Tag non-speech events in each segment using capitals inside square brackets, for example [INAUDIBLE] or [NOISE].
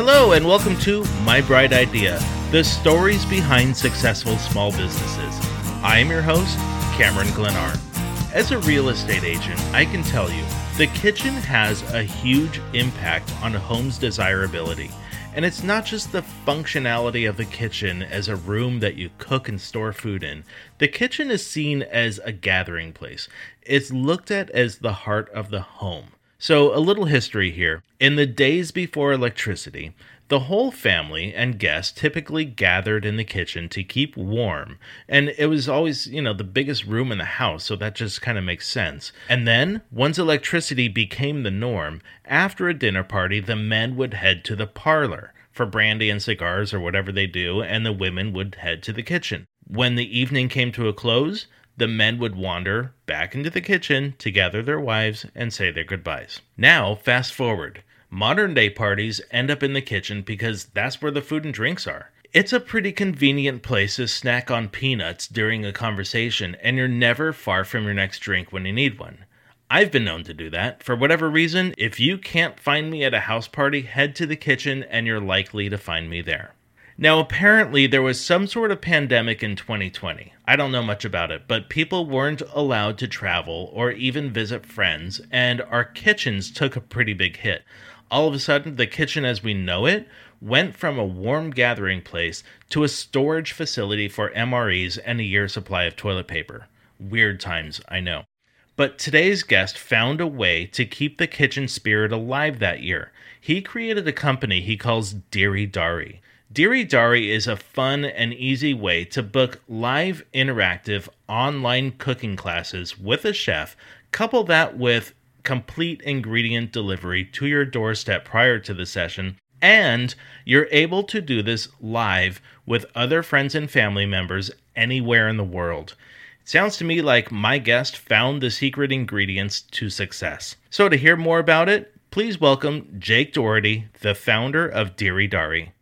Hello, and welcome to My Bright Idea the stories behind successful small businesses. I am your host, Cameron Glennar. As a real estate agent, I can tell you the kitchen has a huge impact on a home's desirability. And it's not just the functionality of the kitchen as a room that you cook and store food in. The kitchen is seen as a gathering place. It's looked at as the heart of the home. So, a little history here. In the days before electricity, the whole family and guests typically gathered in the kitchen to keep warm, and it was always, you know, the biggest room in the house, so that just kind of makes sense. And then, once electricity became the norm, after a dinner party, the men would head to the parlor for brandy and cigars or whatever they do, and the women would head to the kitchen. When the evening came to a close, the men would wander back into the kitchen to gather their wives and say their goodbyes. Now, fast forward. Modern day parties end up in the kitchen because that's where the food and drinks are. It's a pretty convenient place to snack on peanuts during a conversation, and you're never far from your next drink when you need one. I've been known to do that. For whatever reason, if you can't find me at a house party, head to the kitchen and you're likely to find me there. Now, apparently, there was some sort of pandemic in 2020. I don't know much about it, but people weren't allowed to travel or even visit friends, and our kitchens took a pretty big hit. All of a sudden, the kitchen as we know it went from a warm gathering place to a storage facility for MREs and a year's supply of toilet paper. Weird times, I know. But today's guest found a way to keep the kitchen spirit alive that year. He created a company he calls Diri Dari. Diri Dari is a fun and easy way to book live interactive online cooking classes with a chef. Couple that with complete ingredient delivery to your doorstep prior to the session, and you're able to do this live with other friends and family members anywhere in the world. It sounds to me like my guest found the secret ingredients to success. So, to hear more about it, please welcome Jake Doherty, the founder of Diri Dari.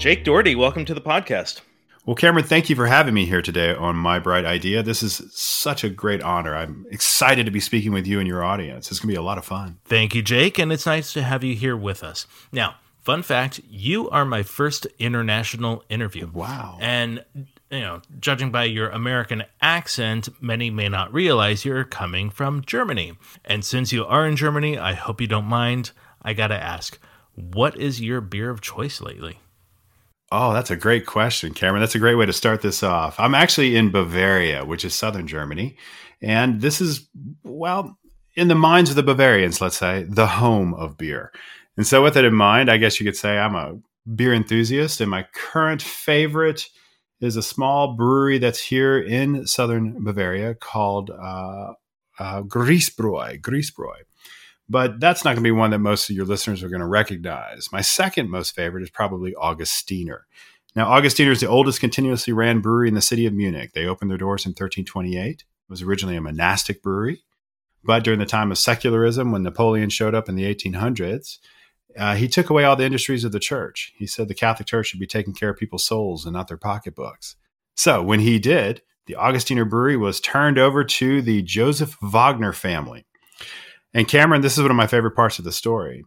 Jake Doherty, welcome to the podcast. Well, Cameron, thank you for having me here today on My Bright Idea. This is such a great honor. I'm excited to be speaking with you and your audience. It's going to be a lot of fun. Thank you, Jake, and it's nice to have you here with us. Now, fun fact you are my first international interview. Wow. And, you know, judging by your American accent, many may not realize you're coming from Germany. And since you are in Germany, I hope you don't mind. I got to ask, what is your beer of choice lately? Oh, that's a great question, Cameron. That's a great way to start this off. I'm actually in Bavaria, which is southern Germany. And this is, well, in the minds of the Bavarians, let's say, the home of beer. And so, with that in mind, I guess you could say I'm a beer enthusiast. And my current favorite is a small brewery that's here in southern Bavaria called uh, uh, Griesbräu. Griesbräu but that's not going to be one that most of your listeners are going to recognize. My second most favorite is probably Augustiner. Now, Augustiner is the oldest continuously ran brewery in the city of Munich. They opened their doors in 1328. It was originally a monastic brewery, but during the time of secularism, when Napoleon showed up in the 1800s, uh, he took away all the industries of the church. He said the Catholic Church should be taking care of people's souls and not their pocketbooks. So when he did, the Augustiner Brewery was turned over to the Joseph Wagner family. And Cameron, this is one of my favorite parts of the story.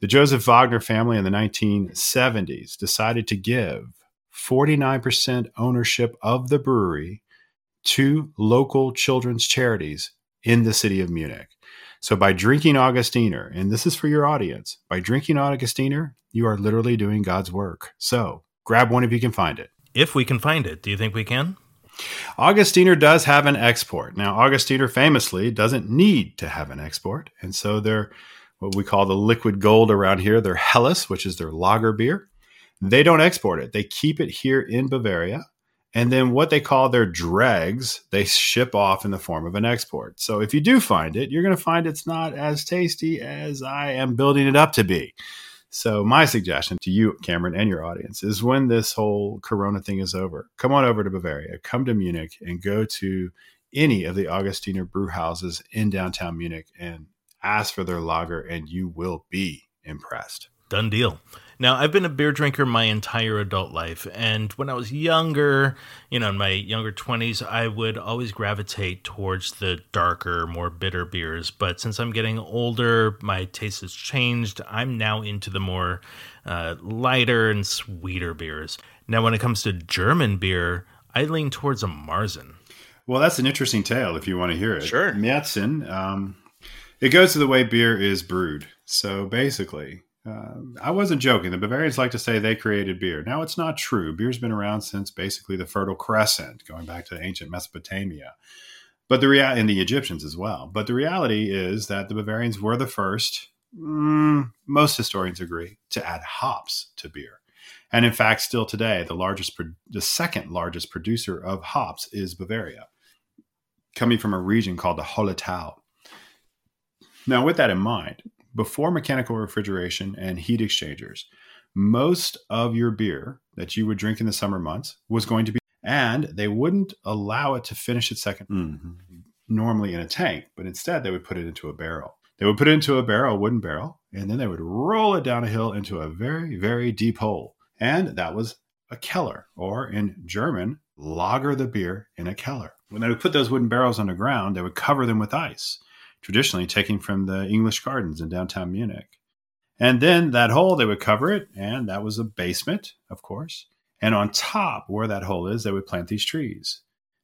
The Joseph Wagner family in the 1970s decided to give 49% ownership of the brewery to local children's charities in the city of Munich. So by drinking Augustiner, and this is for your audience, by drinking Augustiner, you are literally doing God's work. So grab one if you can find it. If we can find it, do you think we can? Augustiner does have an export. Now, Augustiner famously doesn't need to have an export. And so they're what we call the liquid gold around here. They're Helles, which is their lager beer. They don't export it, they keep it here in Bavaria. And then what they call their dregs, they ship off in the form of an export. So if you do find it, you're going to find it's not as tasty as I am building it up to be. So, my suggestion to you, Cameron, and your audience is when this whole Corona thing is over, come on over to Bavaria, come to Munich, and go to any of the Augustiner brew houses in downtown Munich and ask for their lager, and you will be impressed. Done deal. Now, I've been a beer drinker my entire adult life, and when I was younger, you know, in my younger 20s, I would always gravitate towards the darker, more bitter beers. But since I'm getting older, my taste has changed. I'm now into the more uh, lighter and sweeter beers. Now, when it comes to German beer, I lean towards a Märzen. Well, that's an interesting tale if you want to hear it. Sure. Märzen, um, it goes to the way beer is brewed. So basically, uh, I wasn't joking. The Bavarians like to say they created beer. Now, it's not true. Beer's been around since basically the Fertile Crescent, going back to ancient Mesopotamia, but the rea- and the Egyptians as well. But the reality is that the Bavarians were the first. Mm, most historians agree to add hops to beer, and in fact, still today, the largest, pro- the second largest producer of hops is Bavaria, coming from a region called the Hallertau. Now, with that in mind, before mechanical refrigeration and heat exchangers, most of your beer that you would drink in the summer months was going to be, and they wouldn't allow it to finish its 2nd mm-hmm. normally in a tank, but instead they would put it into a barrel. They would put it into a barrel, a wooden barrel, and then they would roll it down a hill into a very, very deep hole. And that was a Keller, or in German, lager the beer in a Keller. When they would put those wooden barrels on the ground, they would cover them with ice traditionally taking from the English gardens in downtown Munich. And then that hole, they would cover it, and that was a basement, of course. And on top, where that hole is, they would plant these trees.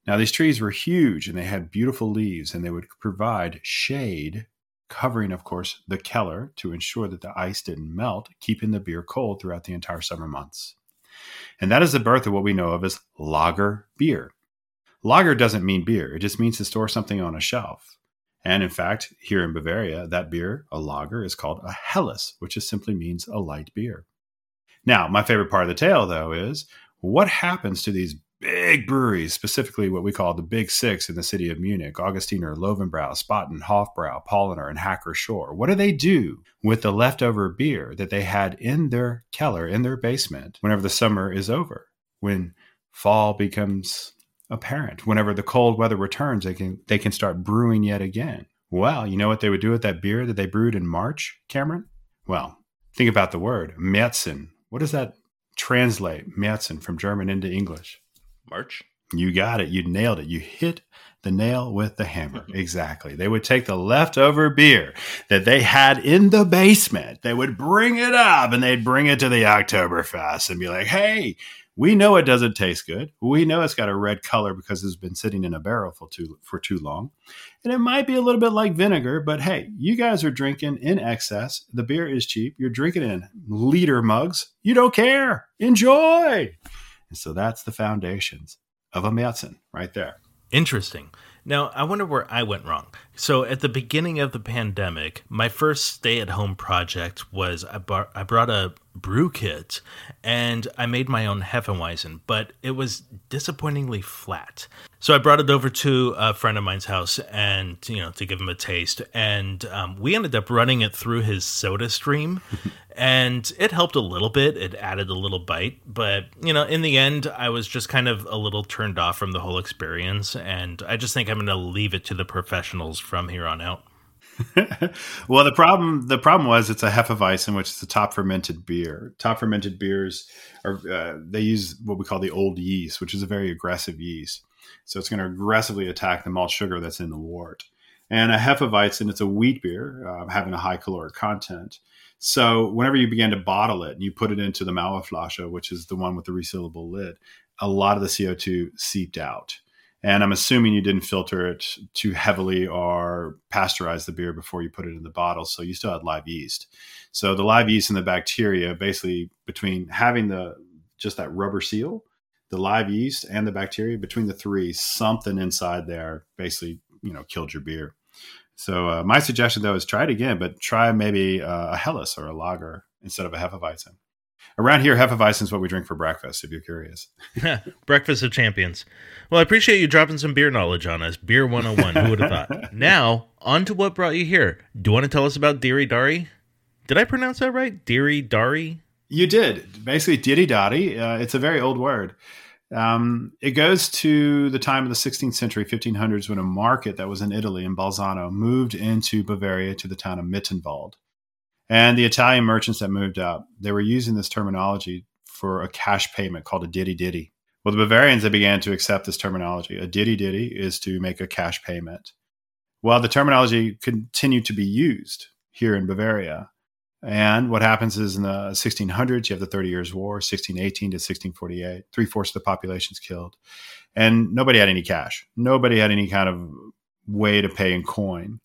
Now, these trees were huge and they had beautiful leaves, and they would provide shade, covering, of course, the Keller to ensure that the ice didn't melt, keeping the beer cold throughout the entire summer months. And that is the birth of what we know of as lager beer. Lager doesn't mean beer, it just means to store something on a shelf. And in fact, here in Bavaria, that beer, a lager, is called a Helles, which just simply means a light beer. Now, my favorite part of the tale, though, is what happens to these big breweries, specifically what we call the Big Six in the city of Munich Augustiner, Löwenbräu, Spaten, Hofbrau, Paulaner, and Hacker Pschorr. What do they do with the leftover beer that they had in their cellar, in their basement, whenever the summer is over? When fall becomes apparent. Whenever the cold weather returns, they can they can start brewing yet again. Well, you know what they would do with that beer that they brewed in March, Cameron? Well, think about the word Märzen. What does that translate, Märzen, from German into English? March. You got it. You nailed it. You hit the nail with the hammer. [LAUGHS] exactly. They would take the leftover beer that they had in the basement. They would bring it up and they'd bring it to the Oktoberfest and be like, hey, we know it doesn't taste good. We know it's got a red color because it's been sitting in a barrel for too for too long. And it might be a little bit like vinegar, but hey, you guys are drinking in excess. The beer is cheap. You're drinking in liter mugs. You don't care. Enjoy. And so that's the foundations of a Märzen right there. Interesting. Now, I wonder where I went wrong. So, at the beginning of the pandemic, my first stay at home project was I, bar- I brought a brew kit and I made my own Hefeweizen, but it was disappointingly flat. So, I brought it over to a friend of mine's house and, you know, to give him a taste. And um, we ended up running it through his soda stream. [LAUGHS] and it helped a little bit. It added a little bite, but you know, in the end, I was just kind of a little turned off from the whole experience, and I just think I'm going to leave it to the professionals from here on out. Well, the problem the problem was it's a Hefeweizen, which is a top fermented beer. Top fermented beers are uh, they use what we call the old yeast, which is a very aggressive yeast. So it's going to aggressively attack the malt sugar that's in the wort. And a Hefeweizen, it's a wheat beer uh, having a high caloric content. So whenever you began to bottle it and you put it into the Mauerflasche, which is the one with the resealable lid, a lot of the CO2 seeped out. And I'm assuming you didn't filter it too heavily or pasteurize the beer before you put it in the bottle. So you still had live yeast. So the live yeast and the bacteria, basically between having the just that rubber seal, the live yeast and the bacteria, between the three, something inside there basically, you know, killed your beer. So uh, my suggestion though is try it again, but try maybe uh, a Helles or a lager instead of a Hefeweizen. Around here, Hefeweizen is what we drink for breakfast. If you're curious, [LAUGHS] breakfast of champions. Well, I appreciate you dropping some beer knowledge on us. Beer 101. Who would have thought? [LAUGHS] now, on to what brought you here. Do you want to tell us about Diri Dari? Did I pronounce that right? Diri Dari? You did. Basically, Diri Dari. Uh, it's a very old word. Um, it goes to the time of the 16th century, 1500s, when a market that was in Italy, in Bolzano, moved into Bavaria to the town of Mittenwald. And the Italian merchants that moved out, they were using this terminology for a cash payment called a ditty ditty. Well, the Bavarians, they began to accept this terminology. A ditty ditty is to make a cash payment. Well, the terminology continued to be used here in Bavaria. And what happens is in the 1600s, you have the Thirty Years' War, 1618 to 1648. Three fourths of the population is killed. And nobody had any cash. Nobody had any kind of way to pay in coin.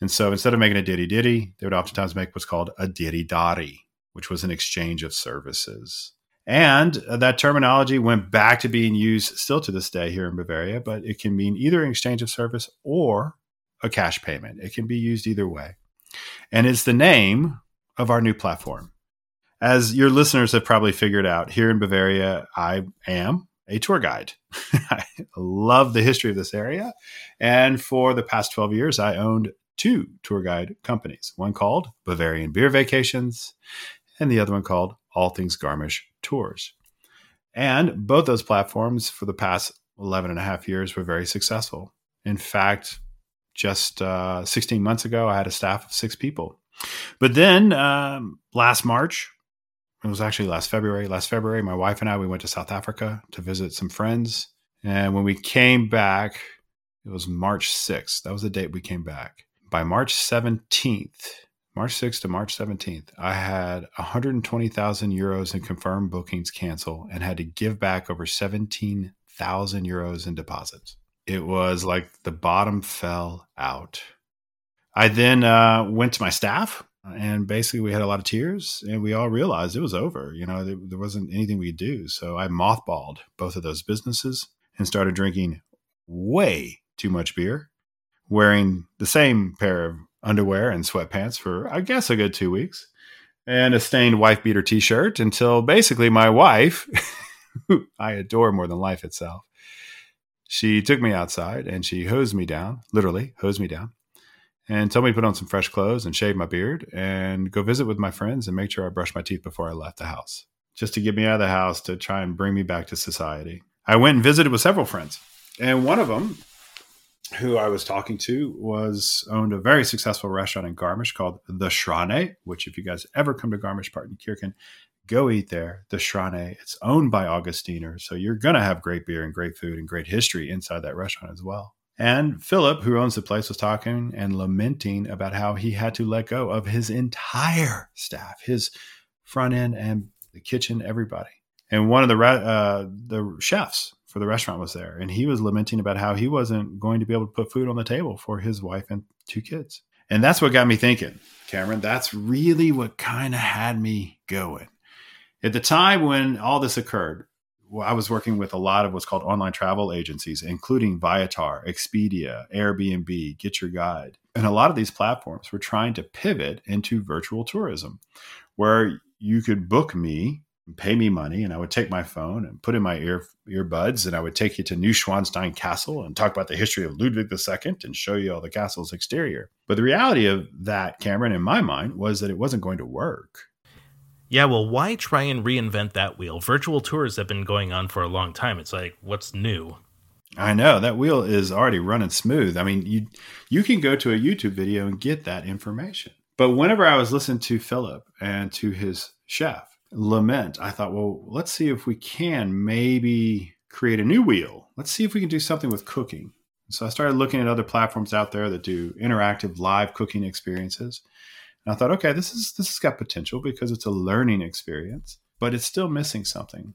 And so instead of making a ditty ditty, they would oftentimes make what's called a ditty dotty, which was an exchange of services. And uh, that terminology went back to being used still to this day here in Bavaria, but it can mean either an exchange of service or a cash payment. It can be used either way. And it's the name of our new platform. As your listeners have probably figured out, here in Bavaria, I am a tour guide. [LAUGHS] I love the history of this area. And for the past 12 years, I owned two tour guide companies one called Bavarian Beer Vacations, and the other one called All Things Garmisch Tours. And both those platforms for the past 11 and a half years were very successful. In fact, just uh, 16 months ago, I had a staff of six people. But then um, last March, it was actually last February. Last February, my wife and I we went to South Africa to visit some friends, and when we came back, it was March 6th. That was the date we came back by March 17th, March 6th to March 17th, I had 120,000 euros in confirmed bookings cancel and had to give back over 17,000 euros in deposits. It was like the bottom fell out. I then uh, went to my staff and basically we had a lot of tears and we all realized it was over. You know, there, there wasn't anything we could do. So I mothballed both of those businesses and started drinking way too much beer wearing the same pair of underwear and sweatpants for, I guess, a good two weeks, and a stained wife beater t shirt until basically my wife, [LAUGHS] who I adore more than life itself, she took me outside and she hosed me down, literally hosed me down, and told me to put on some fresh clothes and shave my beard and go visit with my friends and make sure I brushed my teeth before I left the house, just to get me out of the house to try and bring me back to society. I went and visited with several friends. And one of them who I was talking to was owned a very successful restaurant in Garmisch called The Shrine, which if you guys ever come to Garmisch-Partenkirchen, go eat there. The Shrine. It's owned by Augustiner. So you're going to have great beer and great food and great history inside that restaurant as well. And Philip, who owns the place, was talking and lamenting about how he had to let go of his entire staff, his front end and the kitchen, everybody. And one of the uh, the chefs for the restaurant was there, and he was lamenting about how he wasn't going to be able to put food on the table for his wife and two kids. And that's what got me thinking, Cameron. That's really what kind of had me going. At the time when all this occurred, I was working with a lot of what's called online travel agencies, including Viator, Expedia, Airbnb, Get Your Guide. And a lot of these platforms were trying to pivot into virtual tourism, where you could book me pay me money and I would take my phone and put in my ear earbuds and I would take you to Neuschwanstein Castle and talk about the history of Ludwig II and show you all the castle's exterior. But the reality of that, Cameron, in my mind, was that it wasn't going to work. Yeah, well, why try and reinvent that wheel? Virtual tours have been going on for a long time. It's like, what's new? I know that wheel is already running smooth. I mean, you you can go to a YouTube video and get that information. But whenever I was listening to Philip and to his chef, lament, I thought, well, let's see if we can maybe create a new wheel. Let's see if we can do something with cooking. So I started looking at other platforms out there that do interactive live cooking experiences. And I thought, okay, this is this has got potential because it's a learning experience, but it's still missing something.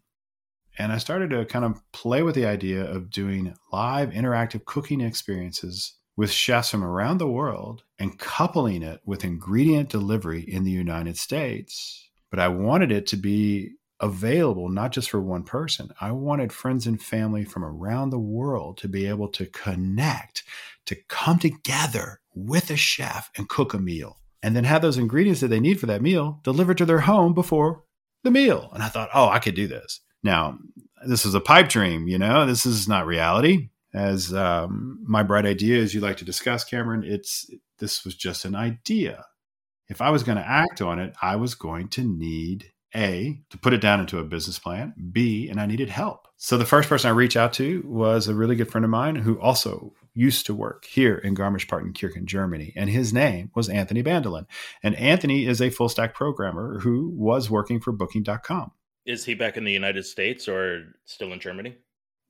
And I started to kind of play with the idea of doing live interactive cooking experiences with chefs from around the world and coupling it with ingredient delivery in the United States but I wanted it to be available not just for one person. I wanted friends and family from around the world to be able to connect, to come together with a chef and cook a meal, and then have those ingredients that they need for that meal delivered to their home before the meal. And I thought, oh, I could do this. Now, this is a pipe dream, you know, this is not reality. As um, my bright idea, as you like to discuss, Cameron, it's this was just an idea if I was going to act on it, I was going to need A, to put it down into a business plan, B, and I needed help. So the first person I reached out to was a really good friend of mine who also used to work here in Garmisch-Partenkirchen, Germany, and his name was Anthony Bandelin. And Anthony is a full stack programmer who was working for Booking.com. Is he back in the United States or still in Germany?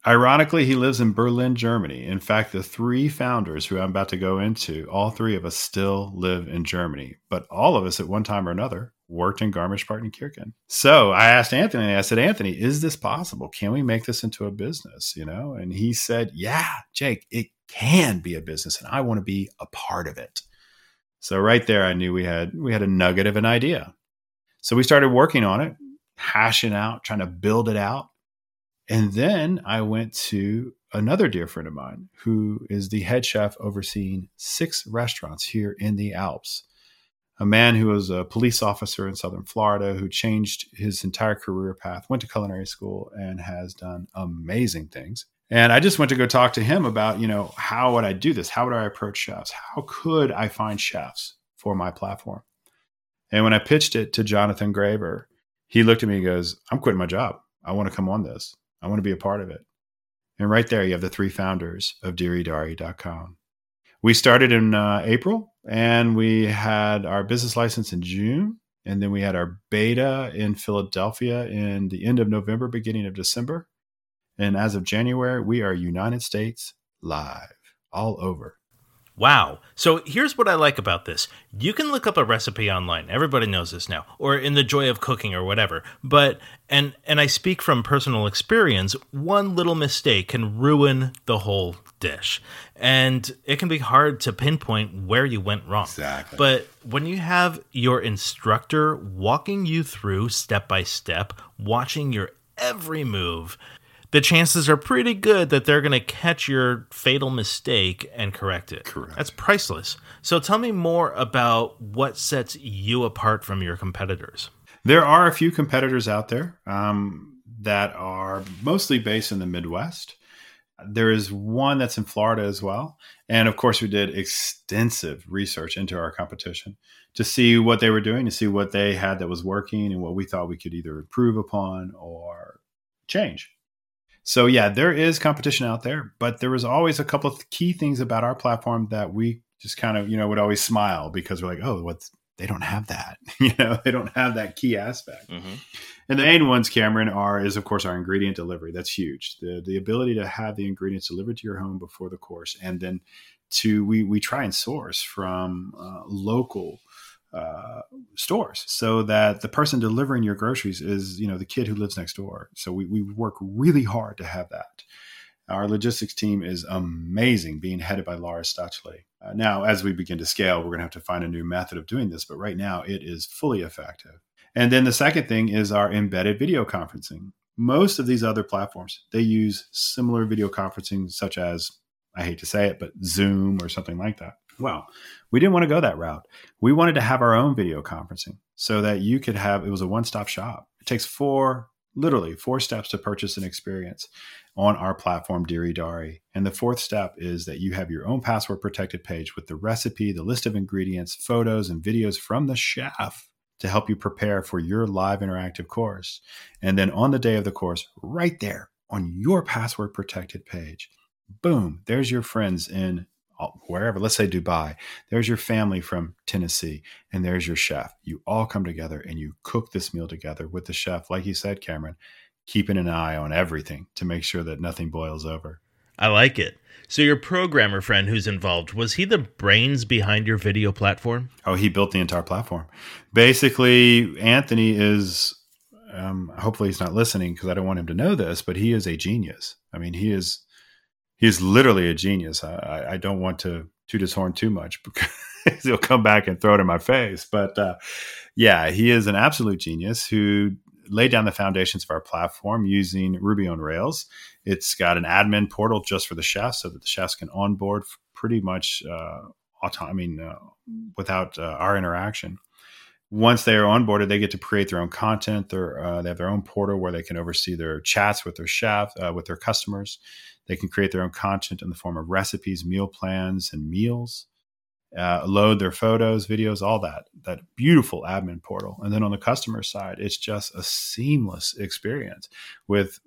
Ironically, he lives in Berlin, Germany. In fact, the three founders who I'm about to go into, all three of us still live in Germany, but all of us at one time or another worked in Garmisch-Partenkirchen. So I asked Anthony, I said, Anthony, is this possible? Can we make this into a business? You know, and he said, Yeah, Jake, it can be a business, and I want to be a part of it. So right there, I knew we had we had a nugget of an idea. So we started working on it, hashing out, trying to build it out. And then I went to another dear friend of mine who is the head chef overseeing six restaurants here in the Alps a man who was a police officer in southern Florida who changed his entire career path, went to culinary school, and has done amazing things. And I just went to go talk to him about, you know, how would I do this? How would I approach chefs? How could I find chefs for my platform? And when I pitched it to Jonathan Graver, he looked at me and goes, I'm quitting my job. I want to come on this. I want to be a part of it. And right there, you have the three founders of DiriDari.com we started in uh, April and we had our business license in June. And then we had our beta in Philadelphia in the end of November, beginning of December. And as of January, we are United States live all over. Wow. So here's what I like about this. You can look up a recipe online. Everybody knows this now, or in the joy of cooking or whatever. But and and I speak from personal experience, one little mistake can ruin the whole dish. And it can be hard to pinpoint where you went wrong. Exactly. But when you have your instructor walking you through step by step, watching your every move, the chances are pretty good that they're going to catch your fatal mistake and correct it. Correct. That's priceless. So tell me more about what sets you apart from your competitors. There are a few competitors out there um, that are mostly based in the Midwest. There is one that's in Florida as well. And of course, we did extensive research into our competition to see what they were doing, to see what they had that was working and what we thought we could either improve upon or change. So yeah, there is competition out there, but there was always a couple of key things about our platform that we just kind of, you know, would always smile because we're like, oh, what's they don't have that. [LAUGHS] you know, they don't have that key aspect. Mm-hmm. And the main ones, Cameron, are is of course our ingredient delivery. That's huge. The the ability to have the ingredients delivered to your home before the course, and then to we we try and source from uh, local uh, stores so that the person delivering your groceries is you know the kid who lives next door. So we, we work really hard to have that. Our logistics team is amazing being headed by laura stutchley uh, now as we begin to scale we're going to have to find a new method of doing this but right now it is fully effective. And then the second thing is our embedded video conferencing. Most of these other platforms they use similar video conferencing such as i hate to say it but zoom or something like that well, we didn't want to go that route. We wanted to have our own video conferencing so that you could have it was a one-stop shop. It takes four literally four steps to purchase an experience on our platform DiriDari. And the fourth step is that you have your own password protected page with the recipe, the list of ingredients, photos and videos from the chef to help you prepare for your live interactive course. And then on the day of the course, right there on your password protected page, boom, there's your friends in wherever, let's say Dubai, there's your family from Tennessee, and there's your chef. You all come together and you cook this meal together with the chef, like you said, Cameron, keeping an eye on everything to make sure that nothing boils over. I like it. So your programmer friend who's involved, was he the brains behind your video platform? Oh, he built the entire platform. Basically, Anthony is um, hopefully he's not listening because I don't want him to know this, but he is a genius. I mean, he is he's literally a genius. I, I don't want to toot his horn too much [LAUGHS] because he'll come back and throw it in my face. But uh, yeah, he is an absolute genius who laid down the foundations of our platform using Ruby on Rails. It's got an admin portal just for the chefs so that the chefs can onboard pretty much uh, auto- I mean, uh, without uh, our interaction. Once they are onboarded, they get to create their own content. They're, uh, they have their own portal where they can oversee their chats with their chef, uh, with their customers. They can create their own content in the form of recipes, meal plans, and meals. Uh, load their photos, videos, all that. That beautiful admin portal. And then on the customer side, it's just a seamless experience with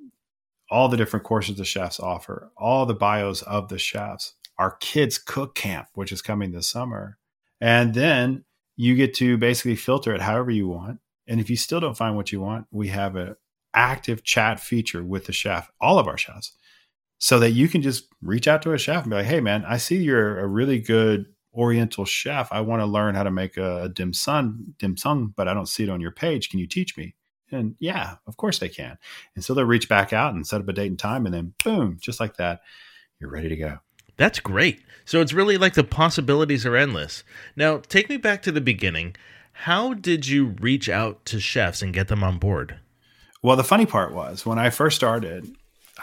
all the different courses the chefs offer, all the bios of the chefs, our kids cook camp, which is coming this summer. And then you get to basically filter it however you want. And if you still don't find what you want, we have an active chat feature with the chef, all of our chefs, so that you can just reach out to a chef and be like, hey, man, I see you're a really good Oriental chef. I want to learn how to make a dim sum, dim sum, but I don't see it on your page. Can you teach me? And yeah, of course they can. And so they'll reach back out and set up a date and time, and then boom, just like that, you're ready to go. That's great. So it's really like the possibilities are endless. Now, take me back to the beginning. How did you reach out to chefs and get them on board? Well, the funny part was when I first started,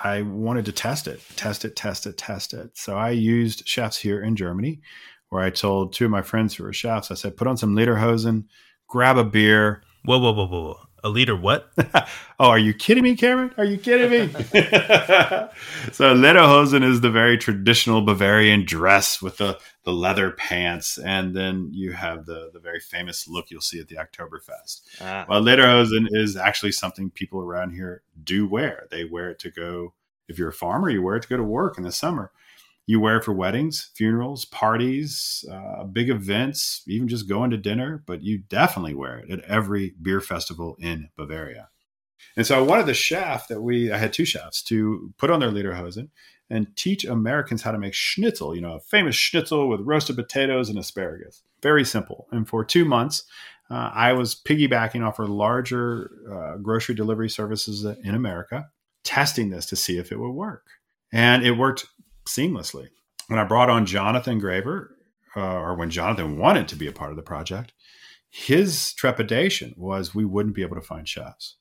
I wanted to test it, test it, test it, test it. So I used chefs here in Germany where I told two of my friends who were chefs, I said, put on some Lederhosen, grab a beer. Whoa, whoa, whoa, whoa. A liter what? [LAUGHS] oh, are you kidding me, Cameron? Are you kidding me? [LAUGHS] so Lederhosen is the very traditional Bavarian dress with the, the leather pants, and then you have the the very famous look you'll see at the Oktoberfest. Ah. Well, Lederhosen is actually something people around here do wear. They wear it to go if you're a farmer, you wear it to go to work in the summer. You wear it for weddings, funerals, parties, uh, big events, even just going to dinner, but you definitely wear it at every beer festival in Bavaria. And so I wanted the chef that we, I had two chefs to put on their Lederhosen and teach Americans how to make schnitzel, you know, a famous schnitzel with roasted potatoes and asparagus. Very simple. And for two months, uh, I was piggybacking off our larger uh, grocery delivery services in America, testing this to see if it would work. And it worked seamlessly. When I brought on Jonathan Graver, uh, or when Jonathan wanted to be a part of the project, his trepidation was we wouldn't be able to find chefs.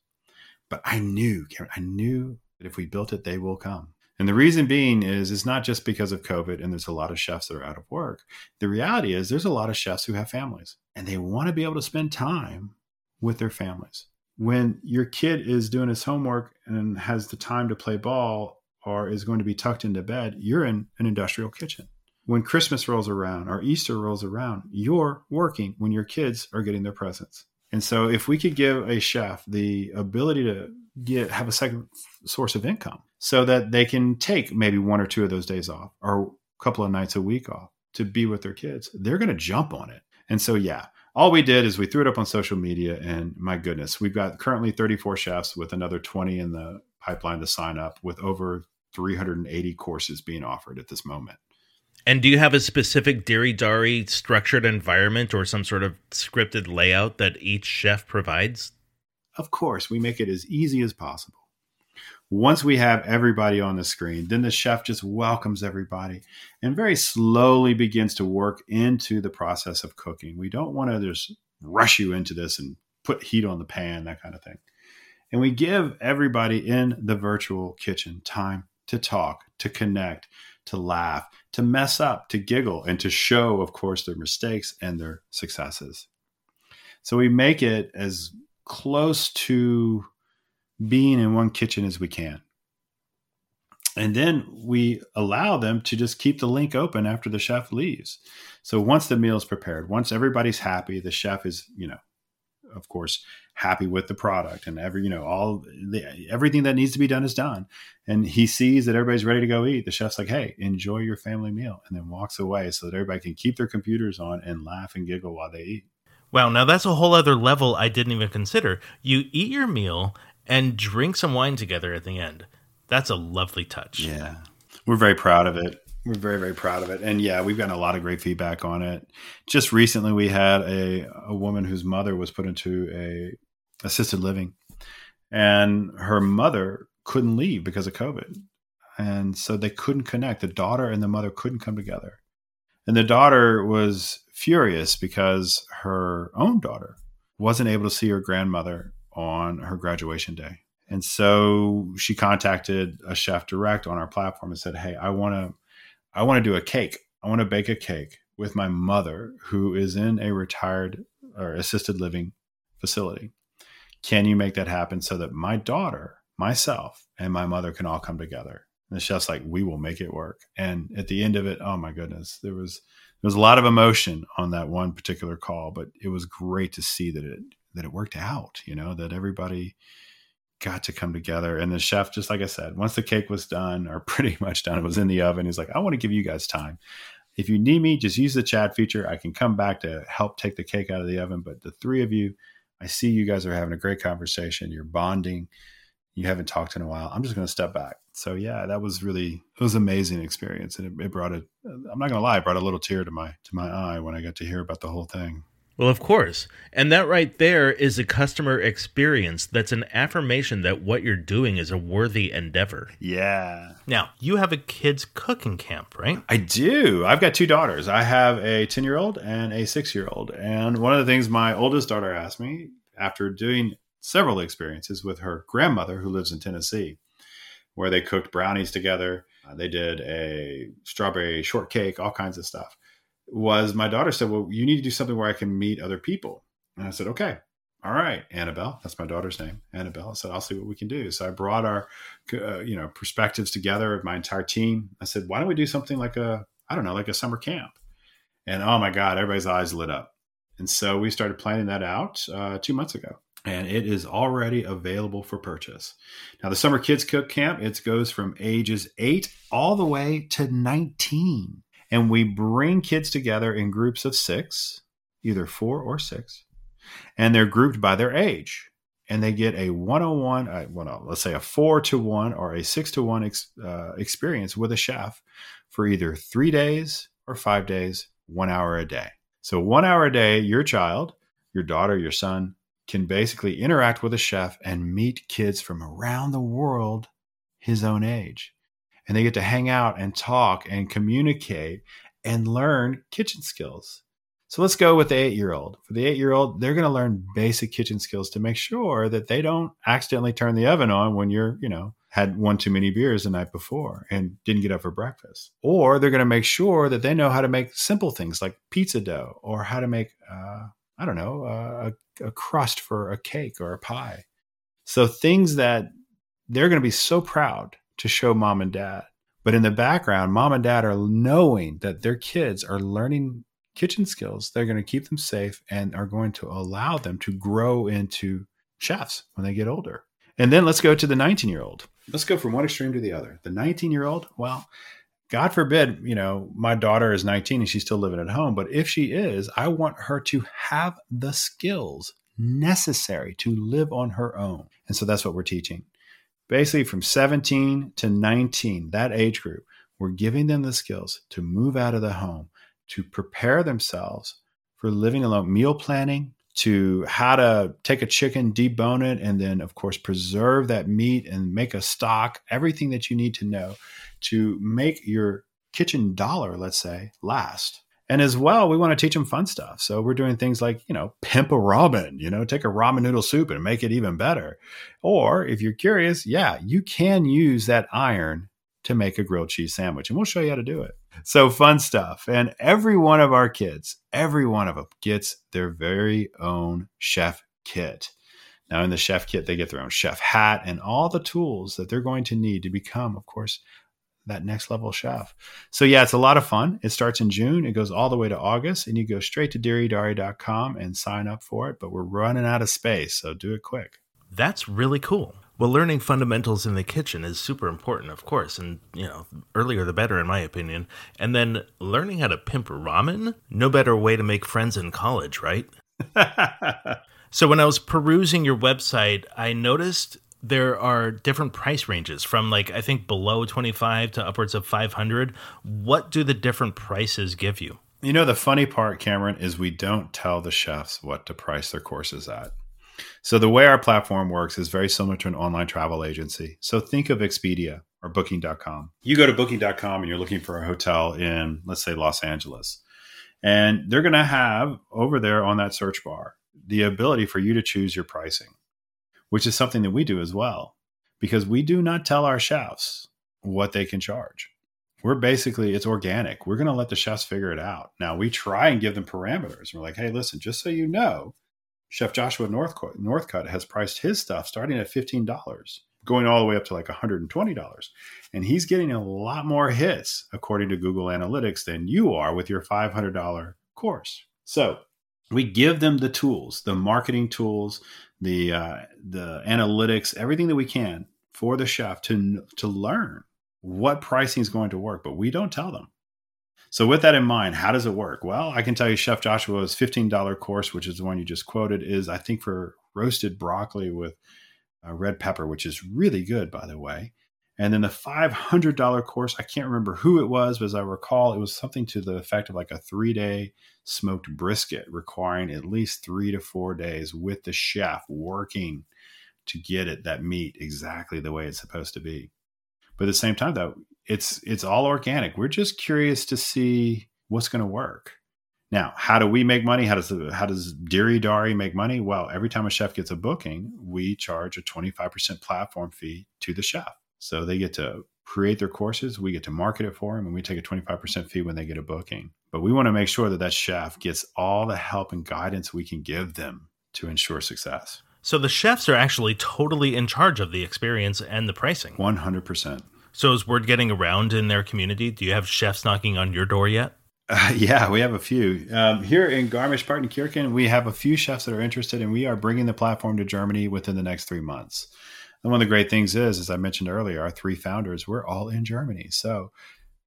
But I knew, I knew that if we built it, they will come. And the reason being is it's not just because of COVID and there's a lot of chefs that are out of work. The reality is there's a lot of chefs who have families and they want to be able to spend time with their families. When your kid is doing his homework and has the time to play ball or is going to be tucked into bed, you're in an industrial kitchen. When Christmas rolls around or Easter rolls around, you're working when your kids are getting their presents. And so if we could give a chef the ability to get have a second source of income so that they can take maybe one or two of those days off or a couple of nights a week off to be with their kids, they're going to jump on it. And so yeah, all we did is we threw it up on social media and my goodness, we've got currently 34 chefs with another 20 in the pipeline to sign up with over 380 courses being offered at this moment. And do you have a specific Diri Dari structured environment or some sort of scripted layout that each chef provides? Of course, we make it as easy as possible. Once we have everybody on the screen, then the chef just welcomes everybody and very slowly begins to work into the process of cooking. We don't want to just rush you into this and put heat on the pan, that kind of thing. And we give everybody in the virtual kitchen time to talk, to connect, to laugh, to mess up, to giggle, and to show, of course, their mistakes and their successes. So we make it as close to being in one kitchen as we can. And then we allow them to just keep the link open after the chef leaves. So once the meal is prepared, once everybody's happy, the chef is, you know, of course, happy with the product and every you know all the, everything that needs to be done is done. And he sees that everybody's ready to go eat. The chef's like hey enjoy your family meal and then walks away so that everybody can keep their computers on and laugh and giggle while they eat. Wow now that's a whole other level i didn't even consider. You eat your meal and drink some wine together at the end. That's a lovely touch. Yeah. We're very proud of it we're very very proud of it. And yeah we've gotten a lot of great feedback on it. Just recently we had a, a woman whose mother was put into a assisted living and her mother couldn't leave because of covid. And so they couldn't connect. The daughter and the mother couldn't come together. And the daughter was furious because her own daughter wasn't able to see her grandmother on her graduation day. And so she contacted a chef direct on our platform and said hey i want to I want to do a cake. I want to bake a cake with my mother who is in a retired or assisted living facility. Can you make that happen so that my daughter, myself, and my mother can all come together? And it's just like we will make it work. And at the end of it, oh my goodness, there was there was a lot of emotion on that one particular call, but it was great to see that it that it worked out. You know that everybody got to come together. And the chef, just like I said, once the cake was done or [LAUGHS] pretty much done, it was in the oven. He's like, I want to give you guys time. If you need me, just use the chat feature. I can come back to help take the cake out of the oven. But the three of you, I see you guys are having a great conversation. You're bonding. You haven't talked in a while. I'm just going to step back. So yeah, that was really it was an amazing experience, and it, it brought a. I'm not going to lie, it brought a little tear to my to my eye when I got to hear about the whole thing. Well, of course. And that right there is a customer experience that's an affirmation that what you're doing is a worthy endeavor. Yeah. Now, you have a kids' cooking camp, right? I do. I've got two daughters. I have a 10 year old and a six year old. And one of the things my oldest daughter asked me after doing several experiences with her grandmother who lives in Tennessee, where they cooked brownies together, uh, they did a strawberry shortcake, all kinds of stuff was my daughter said, Well, you need to do something where I can meet other people. And I said, Okay, all right, Annabelle, that's my daughter's name. Annabelle I said, I'll see what we can do. So I brought our, uh, you know, perspectives together, of my entire team. I said, Why don't we do something like a, I don't know, like a summer camp? And oh my God, everybody's eyes lit up. And so we started planning that out uh, two months ago. And it is already available for purchase. Now, the Summer Kids Cook Camp, it goes from ages eight all the way to 19 and we bring kids together in groups of six, either four or six, and they're grouped by their age. And they get a 101, uh, well, let's say a four to one or a six to one ex, uh, experience with a chef for either three days or five days, one hour a day. So, one hour a day, your child, your daughter, your son can basically interact with a chef and meet kids from around the world his own age and they get to hang out and talk and communicate and learn kitchen skills. So let's go with the eight year old. For the eight year old, they're going to learn basic kitchen skills to make sure that they don't accidentally turn the oven on when you're, you know, had one too many beers the night before and didn't get up for breakfast. Or they're going to make sure that they know how to make simple things like pizza dough or how to make, uh, I don't know, uh, a, a crust for a cake or a pie. So things that they're going to be so proud to show mom and dad. But in the background, mom and dad are knowing that their kids are learning kitchen skills. They're going to keep them safe and are going to allow them to grow into chefs when they get older. And then let's go to the 19 year old. Let's go from one extreme to the other. The 19 year old, well, God forbid, you know, my daughter is 19 and she's still living at home. But if she is, I want her to have the skills necessary to live on her own. And so that's what we're teaching basically from 17 to 19, that age group, we're giving them the skills to move out of the home, to prepare themselves for living alone, meal planning, to how to take a chicken, debone it, and then, of course, preserve that meat and make a stock, everything that you need to know to make your kitchen dollar, let's say, last. And as well, we want to teach them fun stuff. So we're doing things like, you know, pimp a ramen, you know, take a ramen noodle soup and make it even better. Or if you're curious, yeah, you can use that iron to make a grilled cheese sandwich. And we'll show you how to do it. So fun stuff. And every one of our kids, every one of them gets their very own chef kit. Now, in the chef kit, they get their own chef hat and all the tools that they're going to need to become, of course, that next level chef. So yeah, it's a lot of fun. It starts in June. It goes all the way to August and you go straight to DiriDari.com and sign up for it, but we're running out of space, so do it quick. That's really cool. Well, learning fundamentals in the kitchen is super important, of course, and you know, earlier the better in my opinion. And then learning how to pimp ramen, no better way to make friends in college, right? [LAUGHS] so when I was perusing your website, I noticed there are different price ranges from like I think below 25 to upwards of 500. What do the different prices give you? You know the funny part Cameron is we don't tell the chefs what to price their courses at. So the way our platform works is very similar to an online travel agency. So think of Expedia or booking.com. You go to booking.com and you're looking for a hotel in let's say Los Angeles. And they're going to have over there on that search bar the ability for you to choose your pricing which is something that we do as well, because we do not tell our chefs what they can charge. We're basically, it's organic. We're going to let the chefs figure it out. Now, we try and give them parameters. We're like, hey, listen, just so you know, Chef Joshua Northcutt, Northcutt has priced his stuff starting at $15, going all the way up to like $120. And he's getting a lot more hits, according to Google Analytics, than you are with your $500 course. So we give them the tools, the marketing tools, the uh, the analytics, everything that we can for the chef to to learn what pricing is going to work, but we don't tell them. So with that in mind, how does it work? Well, I can tell you Chef Joshua's $15 course, which is the one you just quoted, is I think for roasted broccoli with uh, red pepper, which is really good, by the way. And then the $500 course, I can't remember who it was, but as I recall, it was something to the effect of like a three day smoked brisket, requiring at least three to four days with the chef working to get it, that meat exactly the way it's supposed to be. But at the same time, though, it's it's all organic. We're just curious to see what's going to work. Now, how do we make money? How does how does Diri Dari make money? Well, every time a chef gets a booking, we charge a 25% platform fee to the chef. So they get to create their courses, we get to market it for them, and we take a 25% fee when they get a booking. But we want to make sure that that chef gets all the help and guidance we can give them to ensure success. So the chefs are actually totally in charge of the experience and the pricing. 100%. So is word getting around in their community? Do you have chefs knocking on your door yet? Uh, [LAUGHS] yeah, we have a few. Um, here in Garmisch-Partenkirchen, we have a few chefs that are interested, and we are bringing the platform to Germany within the next three months. And one of the great things is, as I mentioned earlier, our three founders, we're all in Germany. So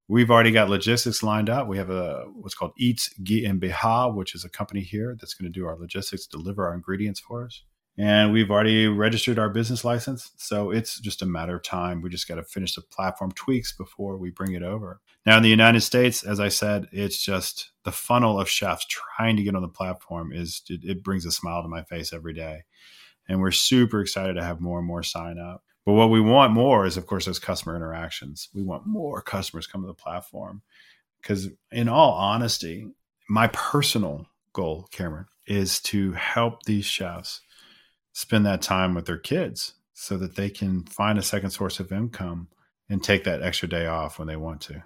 we've already got logistics lined up. We have a what's called Eats GmbH, which is a company here that's going to do our logistics, deliver our ingredients for us and we've already registered our business license. So it's just a matter of time. We just got to finish the platform tweaks before we bring it over. Now, in the United States, as I said, it's just the funnel of chefs trying to get on the platform is it, it brings a smile to my face every day. And we're super excited to have more and more sign up. But what we want more is, of course, those customer interactions. We want more customers come to the platform because, in all honesty, my personal goal, Cameron, is to help these chefs spend that time with their kids so that they can find a second source of income and take that extra day off when they want to.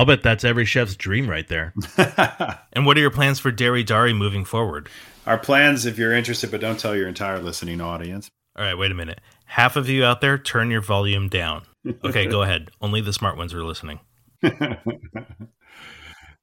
I'll bet that's every chef's dream right there. [LAUGHS] and what are your plans for Diri Dari moving forward? Our plans, if you're interested, but don't tell your entire listening audience. All right, wait a minute. Half of you out there, turn your volume down. Okay, go [LAUGHS] ahead. Only the smart ones are listening. [LAUGHS]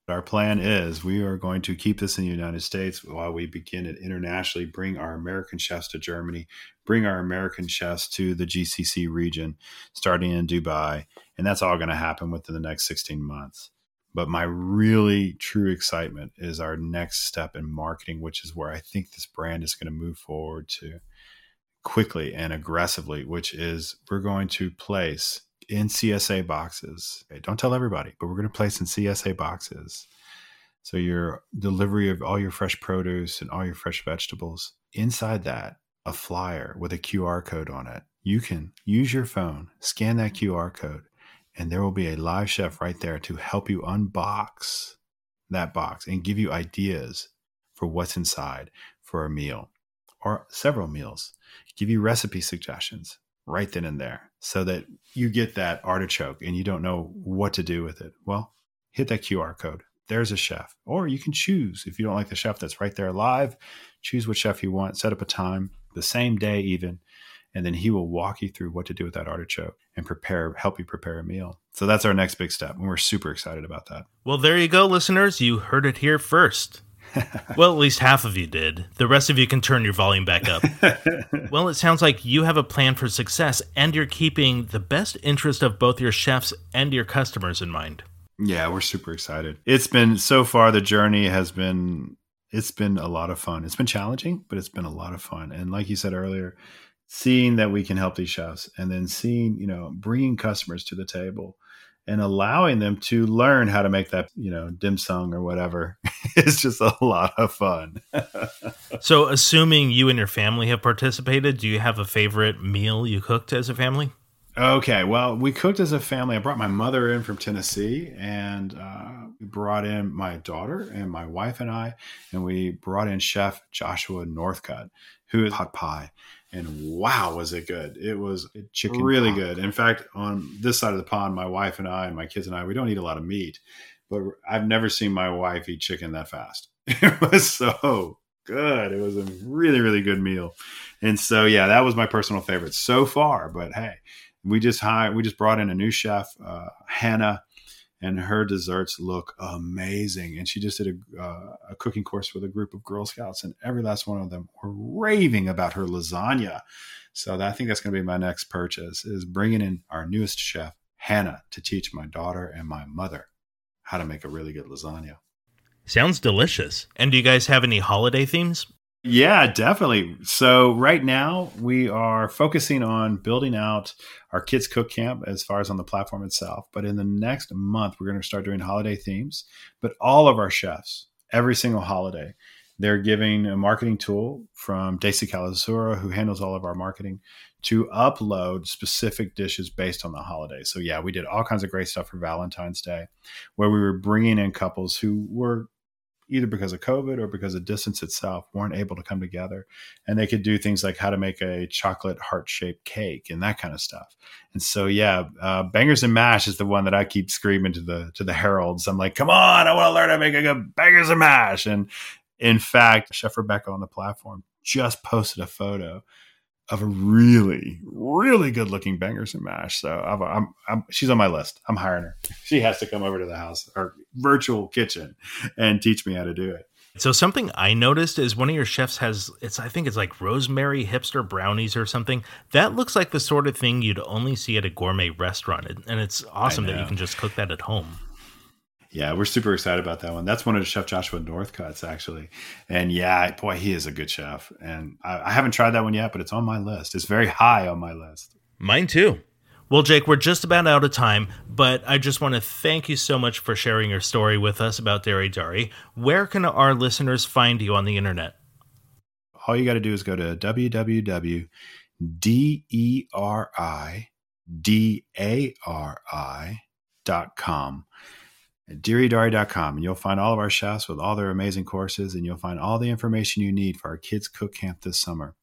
Our plan is we are going to keep this in the United States while we begin it internationally, bring our American chefs to Germany, bring our American chefs to the GCC region, starting in Dubai. And that's all going to happen within the next 16 months. But my really true excitement is our next step in marketing, which is where I think this brand is going to move forward to quickly and aggressively, which is we're going to place in CSA boxes. Okay, don't tell everybody, but we're going to place in CSA boxes. So your delivery of all your fresh produce and all your fresh vegetables. Inside that, a flyer with a QR code on it. You can use your phone, scan that QR code, and there will be a live chef right there to help you unbox that box and give you ideas for what's inside for a meal or several meals. Give you recipe suggestions right then and there so that you get that artichoke and you don't know what to do with it. Well, hit that QR code. There's a chef. Or you can choose if you don't like the chef that's right there live, choose what chef you want, set up a time, the same day even, and then he will walk you through what to do with that artichoke and prepare help you prepare a meal. So that's our next big step and we're super excited about that. Well, there you go listeners, you heard it here first. Well, at least half of you did. The rest of you can turn your volume back up. [LAUGHS] well, it sounds like you have a plan for success and you're keeping the best interest of both your chefs and your customers in mind. Yeah, we're super excited. It's been so far the journey has been it's been a lot of fun. It's been challenging, but it's been a lot of fun. And like you said earlier, seeing that we can help these chefs and then seeing, you know, bringing customers to the table and allowing them to learn how to make that, you know, dim sum or whatever [LAUGHS] is just a lot of fun. [LAUGHS] so, assuming you and your family have participated, do you have a favorite meal you cooked as a family? Okay, well, we cooked as a family. I brought my mother in from Tennessee, and uh, we brought in my daughter and my wife and I, and we brought in Chef Joshua Northcutt, who is hot pie and wow, was it good! It was chicken really good. In fact, on this side of the pond, my wife and I and my kids and I, we don't eat a lot of meat, but I've never seen my wife eat chicken that fast. [LAUGHS] It was so good. It was a really, really good meal, and so yeah, that was my personal favorite so far. But hey, we just hired, we just brought in a new chef, uh, Hannah. And her desserts look amazing. And she just did a, uh, a cooking course with a group of Girl Scouts, and every last one of them were raving about her lasagna. So I think that's going to be my next purchase is bringing in our newest chef, Hannah, to teach my daughter and my mother how to make a really good lasagna. Sounds delicious. And do you guys have any holiday themes? Yeah, definitely. So right now we are focusing on building out our kids cook camp as far as on the platform itself. But in the next month, we're going to start doing holiday themes. But all of our chefs, every single holiday, they're giving a marketing tool from Daisy Calazura, who handles all of our marketing, to upload specific dishes based on the holiday. So yeah, we did all kinds of great stuff for Valentine's Day, where we were bringing in couples who were either because of COVID or because of distance itself, weren't able to come together. And they could do things like how to make a chocolate heart shaped cake and that kind of stuff. And so, yeah, uh, bangers and mash is the one that I keep screaming to the to the heralds. I'm like, come on, I want to learn how to make a good bangers and mash. And in fact, Chef Rebecca on the platform just posted a photo of a really, really good looking bangers and mash. So I'm, I'm, I'm, she's on my list. I'm hiring her. She has to come over to the house or virtual kitchen and teach me how to do it. So something I noticed is one of your chefs has it's I think it's like rosemary hipster brownies or something. That looks like the sort of thing you'd only see at a gourmet restaurant, and it's awesome that you can just cook that at home. Yeah, we're super excited about that one. That's one of Chef Joshua Northcutt's actually, and yeah, boy, he is a good chef. And I, I haven't tried that one yet, but it's on my list. It's very high on my list. Mine too. Well, Jake, we're just about out of time, but I just want to thank you so much for sharing your story with us about Diri Dari. Where can our listeners find you on the internet? All you got to do is go to www.diridari.com at diridari.com and you'll find all of our chefs with all their amazing courses and you'll find all the information you need for our kids cook camp this summer.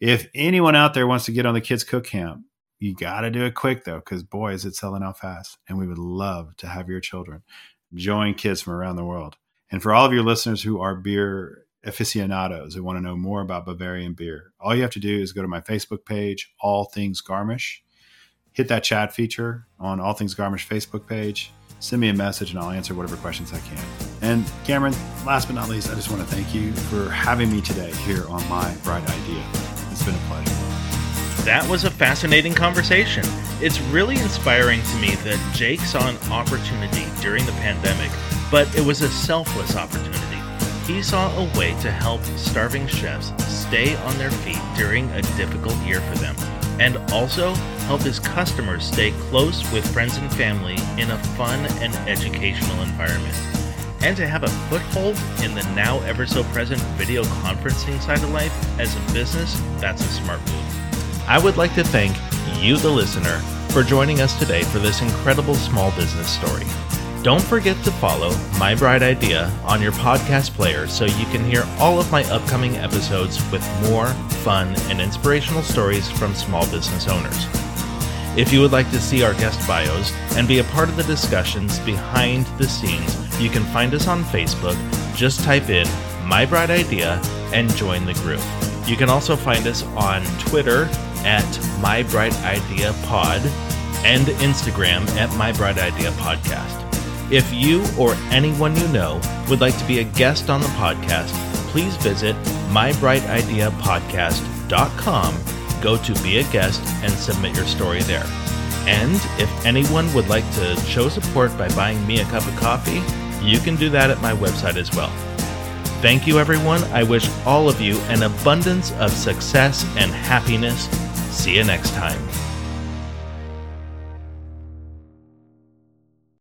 If anyone out there wants to get on the kids cook camp, you got to do it quick though cuz boy is it selling out fast and we would love to have your children join kids from around the world. And for all of your listeners who are beer aficionados who want to know more about Bavarian beer, all you have to do is go to my Facebook page, All Things Garmisch. Hit that chat feature on All Things Garmisch Facebook page send me a message and I'll answer whatever questions I can. And Cameron, last but not least, I just want to thank you for having me today here on My Bright Idea. It's been a pleasure. That was a fascinating conversation. It's really inspiring to me that Jake saw an opportunity during the pandemic, but it was a selfless opportunity. He saw a way to help starving chefs stay on their feet during a difficult year for them and also help his customers stay close with friends and family in a fun and educational environment. And to have a foothold in the now ever so present video conferencing side of life as a business, that's a smart move. I would like to thank you, the listener, for joining us today for this incredible small business story. Don't forget to follow My Bright Idea on your podcast player so you can hear all of my upcoming episodes with more fun and inspirational stories from small business owners. If you would like to see our guest bios and be a part of the discussions behind the scenes, you can find us on Facebook. Just type in My Bright Idea and join the group. You can also find us on Twitter at My Bright Idea Pod and Instagram at My Bright Idea Podcast. If you or anyone you know would like to be a guest on the podcast, please visit mybrightidea.podcast.com, go to be a guest, and submit your story there. And if anyone would like to show support by buying me a cup of coffee, you can do that at my website as well. Thank you, everyone. I wish all of you an abundance of success and happiness. See you next time.